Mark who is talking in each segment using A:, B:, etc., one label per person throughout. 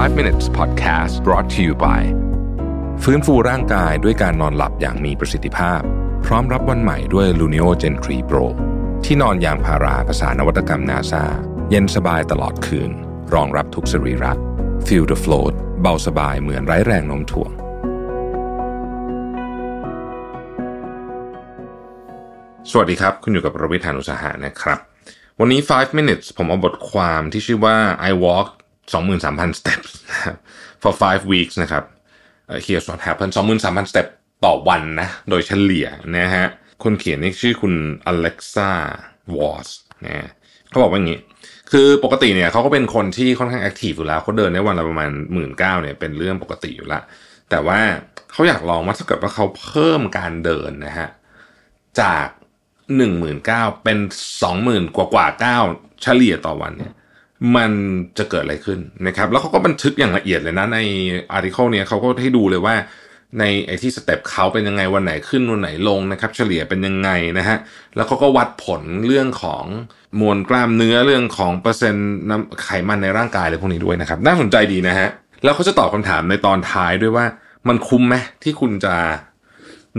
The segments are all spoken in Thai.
A: 5 minutes podcast brought to you by ฟื้นฟูร่างกายด้วยการนอนหลับอย่างมีประสิทธิภาพ พร้อมรับวันใหม่ด้วย Luno Gen 3 Pro ที่นอนยางพาราภาษานวัตกรรมนาซาเย็นสบายตลอดคืน รองรับทุกสรีระ Feel the float เบาสบายเหมือนไร้แรงโน้มถ่วง สวัสดีครับ คุณอยู่กับประวิทยานุสาหะนะครับ วันนี้ 5 minutes ผมเอาบทความที่ชื่อว่า I walked 23,000 steps นะครับ for 5 weeks นะครับ uh, Here's what happened 23,000 steps ต่อวันนะ โดยเฉลี่ยนะฮะ คนเขียนนี่ชื่อคุณ Alexa Walls นะเขาบอกว่าอย่างนี้ คือปกติเนี่ยเขาก็เป็นคนที่ค่อนข้าง active อยู่แล้วเขาเดินได้วันละประมาณหมื่นก้าวเนี่ยเป็นเรื่องปกติอยู่แล้วแต่ว่าเขาอยากลองว่าถ้าเกิดว่าเขาเพิ่มการเดินนะฮะ จากหนึ่งหมื่นก้าวเป็นสองหมื่นกว่ากว่าก้าวเฉลี่ยต่อวันเนี่ย มันจะเกิดอะไรขึ้นนะครับ แล้วเขาก็บันทึกอย่างละเอียดเลยนะใน article เนี่ยเขาก็ให้ดูเลยว่าในไอ้ที่ step เขาเป็นยังไงวันไหนขึ้นวันไหนลงนะครับ เฉลี่ยเป็นยังไงนะฮะแล้วเขาก็วัดผลเรื่องของมวลกล้ามเนื้อเรื่องของเปอร์เซ็นต์น้ำไขมันในร่างกายอะไรพวกนี้ด้วยนะครับ น่าสนใจดีนะฮะแล้วเขาจะตอบคำถามในตอนท้ายด้วยว่า มันคุ้มไหมที่คุณจะ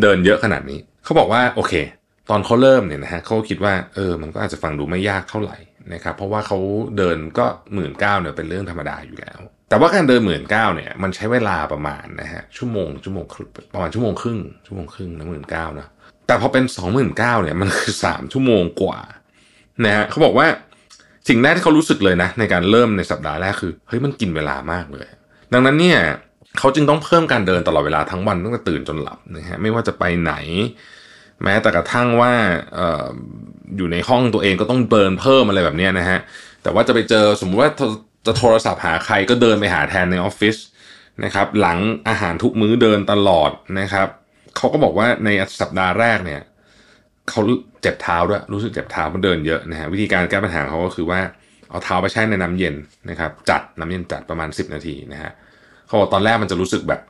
A: เดินเยอะขนาดนี้เขาบอกว่าโอเค ตอนเขาเริ่มเนี่ยนะฮะเขาคิดว่าเออมันก็อาจจะฟังดูไม่ยากเท่าไหร่ นะครับเพราะว่าเขาเดินก็หมื่นเก้าเนี่ยเป็นเรื่องธรรมดาอยู่แล้ว แต่ว่าการเดินหมื่นเก้าเนี่ยมันใช้เวลาประมาณนะฮะชั่วโมงชั่วโมงครึ่งประมาณชั่วโมงครึ่งชั่วโมงครึ่งนะหมื่นเก้านะแต่พอเป็นสองหมื่นเก้าเนี่ยมันคือสามชั่วโมงกว่านะฮะเขาบอกว่าสิ่งแรกที่เขารู้สึกเลยนะในการเริ่มในสัปดาห์แรกคือเฮ้ยมันกินเวลามากเลย ดังนั้นเนี่ยเขาจึงต้องเพิ่มการเดินตลอดเวลาทั้งวันตั้งแต่ตื่นจนหลับนะฮะไม่ว่าจะไปไหน แม้แต่กระทั่งว่าอออยู่ในห้องตัวเองก็ต้องเดินเพิ่มอะไรแบบนี้นะฮะแต่ว่าจะไปเจอสมมุติว่าจะโทรศัพท์หาใครก็เดินไปหาแทนในออฟฟิศนะครับหลังอาหารทุกมื้อเดินตลอดนะครับเขาก็บอกว่าในสัปดาห์แรกเนี่ยเขาเจ็บเท้าด้วยรู้สึกเจ็บเท้ามันเดินเยอะนะฮะวิธีการแก้ปัญหาเขาก็คือว่าเอาเท้าไปแช่ในน้ำเย็นนะครับ จัดน้ำเย็นจัดประมาณ 10 นาทีนะฮะเขาบอกตอนแรกมันจะรู้สึกแบบ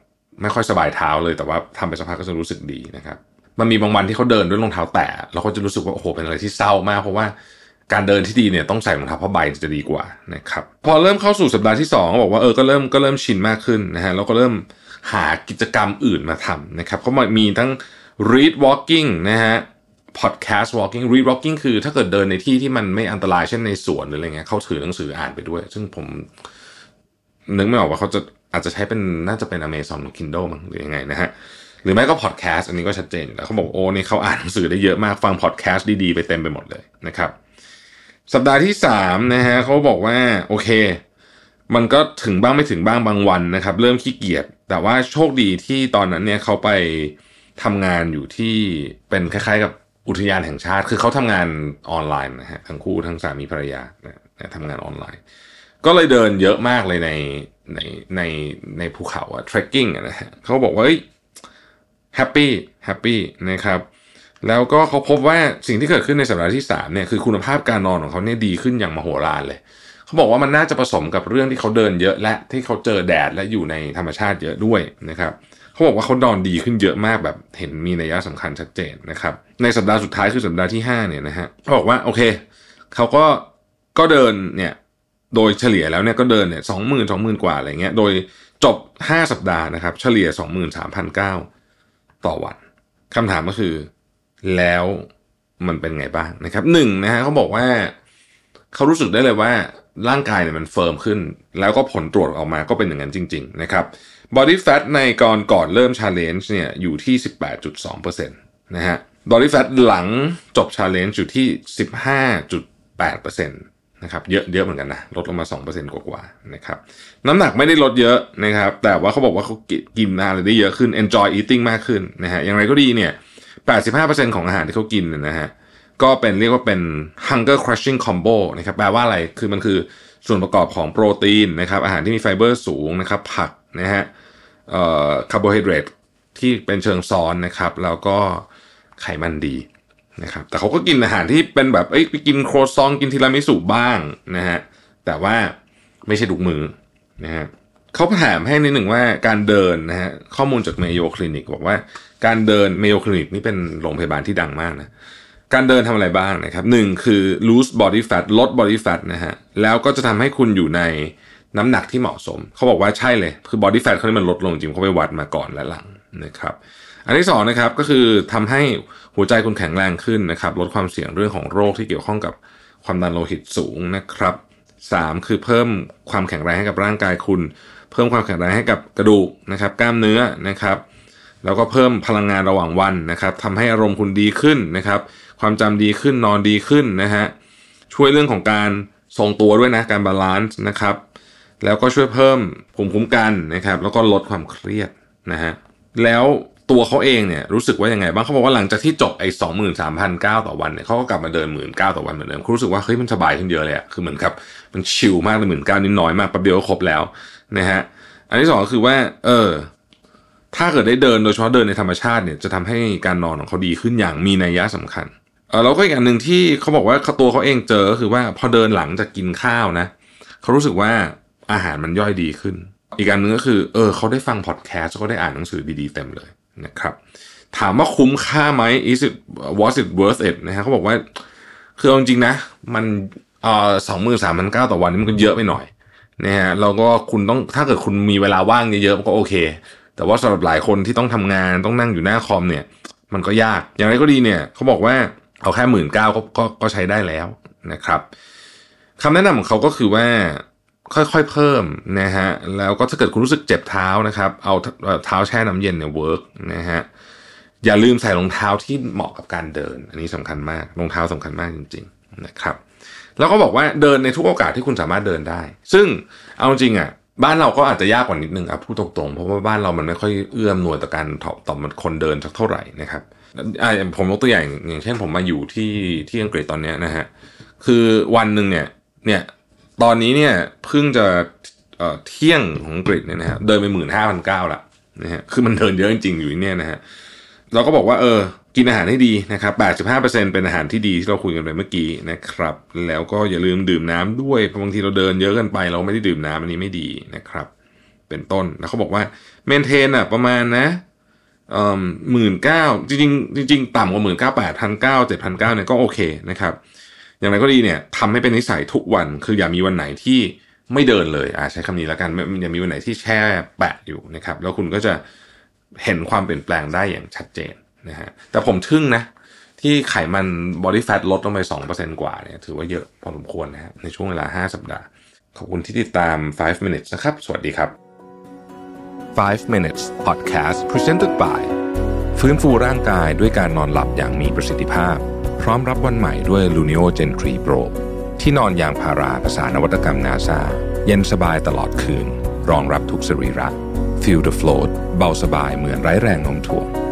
A: ไม่ค่อยสบายเท้าเลยแต่ว่าทำไปสักพักก็จะรู้สึกดีนะครับ มันมีบางวันที่เขาเดินด้วยรองเท้าแตะแล้วเขาจะรู้สึกว่าโอ้โหเป็นอะไรที่เศร้ามาก เพราะว่าการเดินที่ดีเนี่ยต้องใส่รองเท้าผ้าใบจะดีกว่านะครับพอเริ่มเข้าสู่สัปดาห์ที่2เขาบอกว่าเออก็เริ่มก็เริ่มชินมากขึ้นนะฮะแล้วก็เริ่มหากิจกรรมอื่นมาทำนะครับเขามีทั้ง read walking นะฮะ podcast walking read walking คือถ้าเกิดเดินในที่ที่มันไม่อันตรายเช่นในสวนหรืออะไรเงี้ยเขาถือหนังสืออ่านไปด้วย ซึ่งผมนึกไม่ออกว่าเขาจะ อาจจะใช้เป็นน่าจะเป็น Amazon Kindle มั้งหรือยังไงนะฮะหรือไม่ก็พอดแคสต์อันนี้ก็ชัดเจนอยู่แล้วเขาบอกโอ้นี่เขาอ่านหนังสือได้เยอะมากฟังพอดแคสต์ดีๆ ไปเต็มไปหมดเลยนะครับ สัปดาห์ที่สามนะฮะเขาบอกว่าโอเค มันก็ถึงบ้างไม่ถึงบ้างบางวันนะครับ เริ่มขี้เกียจแต่ว่าโชคดีที่ตอนนั้นเนี่ยเขาไปทำงานอยู่ที่เป็นคล้ายๆ กับอุทยานแห่งชาติ คือเขาทำงานออนไลน์นะฮะทั้งคู่ทั้งสามีภรรยานะทำงานออนไลน์ ก็เลยเดินเยอะมากเลยใน ในในในภูเขาอะ trekking นะฮะเขาบอกว่า happy happy นะครับแล้วก็เขาพบว่าสิ่งที่เกิดขึ้นในสัปดาห์ที่3เนี่ยคือคุณภาพการนอนของเขาเนี่ยดีขึ้นอย่างมโหฬารเลย เขาบอกว่ามันน่าจะผสมกับเรื่องที่เขาเดินเยอะและที่เขาเจอแดดและอยู่ในธรรมชาติเยอะด้วยนะครับเขาบอกว่าเขานอนดีขึ้นเยอะมากแบบเห็นมีนัยสำคัญชัดเจนนะครับในสัปดาห์สุดท้ายคือสัปดาห์ที่5เนี่ยนะฮะเขาบอกว่าโอเคเขาก็ก็เดินเนี่ย โดยเฉลี่ยแล้วเนี่ยก็เดินเนี่ยสองหมื่นสองหมื่นกว่าอะไรเงี้ย โดยจบ5สัปดาห์นะครับ เฉลี่ย23,900ต่อวันคำถามก็คือแล้วมันเป็นไงบ้างนะครับหนึ่งนะฮะเขาบอกว่าเขารู้สึกได้เลยว่าร่างกายเนี่ยมันเฟิร์มขึ้น แล้วก็ผลตรวจออกมาก็เป็นอย่างนั้นจริง ๆ นะครับ body fat ในก่อนก่อนเริ่ม challenge เนี่ยอยู่ที่ 18.2%นะฮะ body fat หลังจบ challenge อยู่ที่ 15.8%นะครับเยอะเยอะเหมือนกันนะลดลงมา 2%กว่าๆนะครับน้ำหนักไม่ได้ลดเยอะนะครับแต่ว่าเขาบอกว่าเขากินอะไรได้เยอะขึ้น enjoy eating มากขึ้นนะฮะอย่างไรก็ดีเนี่ย 85%ของอาหารที่เขากินนะฮะก็เป็นเรียกว่าเป็น hunger crushing combo นะครับแปลว่าอะไรคือมันคือส่วนประกอบของโปรตีนนะครับอาหารที่มีไฟเบอร์สูงนะครับผักนะฮะคาร์โบไฮเดรตที่เป็นเชิงซ้อนนะครับแล้วก็ไขมันดี นะครับแต่เขาก็กินอาหารที่เป็นแบบเอ้ยไปกินครัวซองต์กินทีรามิสุบ้างนะฮะแต่ว่าไม่ใช่ทุกมื้อนะฮะเขาถามให้นิดหนึ่งว่าการเดินนะฮะข้อมูลจาก Mayo Clinic บอกว่าการเดิน Mayo Clinic นี่เป็นโรงพยาบาลที่ดังมากนะการเดินทำอะไรบ้างนะครับหนึ่งคือ lose body fat ลด body fat นะฮะแล้วก็จะทำให้คุณอยู่ในน้ำหนักที่เหมาะสม เขาบอกว่าใช่เลย คือบอดี้แฟทเขานี่มันลดลงจริงเขาไปวัดมาก่อนและหลังนะครับ อันที่สองนะครับก็คือทำให้ หัวใจคุณแข็งแรงขึ้นนะครับลดความเสี่ยงเรื่องของโรคที่เกี่ยวข้องกับความดันโลหิตสูงนะครับสามคือเพิ่มความแข็งแรงให้กับร่างกายคุณ เพิ่มความแข็งแรงให้กับกระดูกนะครับ กล้ามเนื้อนะครับ แล้วก็เพิ่มพลังงานระหว่างวันนะครับทำให้อารมณ์คุณดีขึ้นนะครับ ความจำดีขึ้นนอนดีขึ้นนะฮะช่วยเรื่องของการทรงตัวด้วยนะการ balance นะครับ แล้วก็ช่วยเพิ่มภูมิคุ้มกันนะครับ แล้วก็ลดความเครียดนะฮะแล้ว ตัวเขาเองเนี่ยรู้สึกว่ายังไงบ้างเขาบอกว่าหลังจากที่จบไอ้สองหมื่นสามพันก้าวต่อวันเนี่ยเขาก็กลับมาเดินหมื่นก้าวต่อวันเหมือนเดิมเขารู้สึกว่าเฮ้ยมันสบายขึ้นเยอะเลยอะคือเหมือนกับมัน chill มากเลยหมื่นก้าวนิดน้อยมากแป๊บเดียวก็ครบแล้วนะฮะอันที่สองก็คือว่า เออ ถ้าเกิดได้เดินโดยเฉพาะเดินในธรรมชาติเนี่ยจะทำให้การนอนของเขาดีขึ้นอย่างมีนัยยะสำคัญเออแล้วก็อีกอันหนึ่งที่เขาบอกว่าตัวเขาเองเจอก็คือว่าพอเดินหลังจากกินข้าวนะเขารู้สึกว่าอาหารมันย่อยดีขึ้น อีกอันหนึ่งก็คือ เออเขาได้ฟังพอดแคสต์เขาได้อ่านหนังสือดีๆเต็มเลย นะครับถามว่าคุ้มค่าไหม is it was it worth it นะฮะเขาบอกว่าคือจริงๆนะ มันเอ่อสองหมื่นสามพันเก้าต่อวันนี่มันก็เยอะไปหน่อยนะฮะแล้วก็คุณต้องถ้าเกิดคุณมีเวลาว่างเยอะๆมันก็โอเค แต่ว่าสำหรับหลายคนที่ต้องทำงานต้องนั่งอยู่หน้าคอมเนี่ย มันก็ยากอย่างไรก็ดีเนี่ยเขาบอกว่าเอาแค่หมื่นเก้าก็ก็ใช้ได้แล้วนะครับคำแนะนำของเขาก็คือว่า ค่อยๆเพิ่มนะฮะแล้วก็ถ้าเกิดคุณรู้สึกเจ็บเท้านะครับ เอาเท้าแช่น้ำเย็นเนี่ยเวิร์กนะฮะอย่าลืมใส่รองเท้าที่เหมาะกับการเดิน อันนี้สำคัญมากรองเท้าสำคัญมากจริง ๆนะครับแล้วก็บอกว่าเดินในทุกโอกาสที่คุณสามารถเดินได้ ซึ่งเอาจริงอะบ้านเราก็อาจจะยากกว่านิดนึงอะพูดตรงๆ เพราะว่าบ้านเรามันไม่ค่อยเอื้อมหน่วยต่อการต่อมันคนเดินสักเท่าไหร่นะครับอ่าผมยกตัวอย่างอย่างเช่นผมมาอยู่ที่ที่อังกฤษตอนเนี้ยนะฮะคือวันหนึ่งเนี่ยเนี่ย ตอนนี้เนี่ยเพิ่งจะเที่ยงของอังกฤษเนี่ยนะฮะเดินไปหมื่นห้าพันเก้าละนะฮะคือมันเดินเยอะจริงๆอยู่เนี่ยนะฮะเราก็บอกว่าเออกินอาหารให้ดีนะครับ85%เป็นอาหารที่ดีที่เราคุยกันไปเมื่อกี้นะครับ แล้วก็อย่าลืมดื่มน้ำด้วยเพราะบางทีเราเดินเยอะเกินไป เราไม่ได้ดื่มน้ำอันนี้ไม่ดีนะครับ เป็นต้นแล้วเขาบอกว่าเมนเทนอะประมาณนะหมื่นเก้าจริงๆจริงต่ำกว่าหมื่นเก้าแปดพันเก้าเจ็ดพันเก้าเนี่ยก็โอเคนะครับ อย่างไรก็ดีเนี่ยทำให้เป็นนิสัยทุกวัน คืออย่ามีวันไหนที่ไม่เดินเลยอ่าใช้คำนี้แล้วกันอย่ามีวันไหนที่แช่แปะอยู่นะครับ แล้วคุณก็จะเห็นความเปลี่ยนแปลงได้อย่างชัดเจนนะฮะแต่ผมทึ่งนะ ที่ไขมัน body fat ลดลงไป 2%กว่าเนี่ยถือว่าเยอะพอสมควรนะฮะในช่วงเวลา 5 สัปดาห์ ขอบคุณที่ติดตาม 5 minutes นะครับ สวัสดีครับ 5 minutes podcast presented by ฟื้นฟูร่างกายด้วยการนอนหลับอย่างมีประสิทธิภาพ พร้อมรับวันใหม่ด้วย Luno Gen 3 Pro ที่นอนยางพาราผสานนวัตกรรมนาซาเย็นสบายตลอดคืน รองรับทุกสรีระ Feel the float เบาสบายเหมือนไร้แรงโน้มถ่วง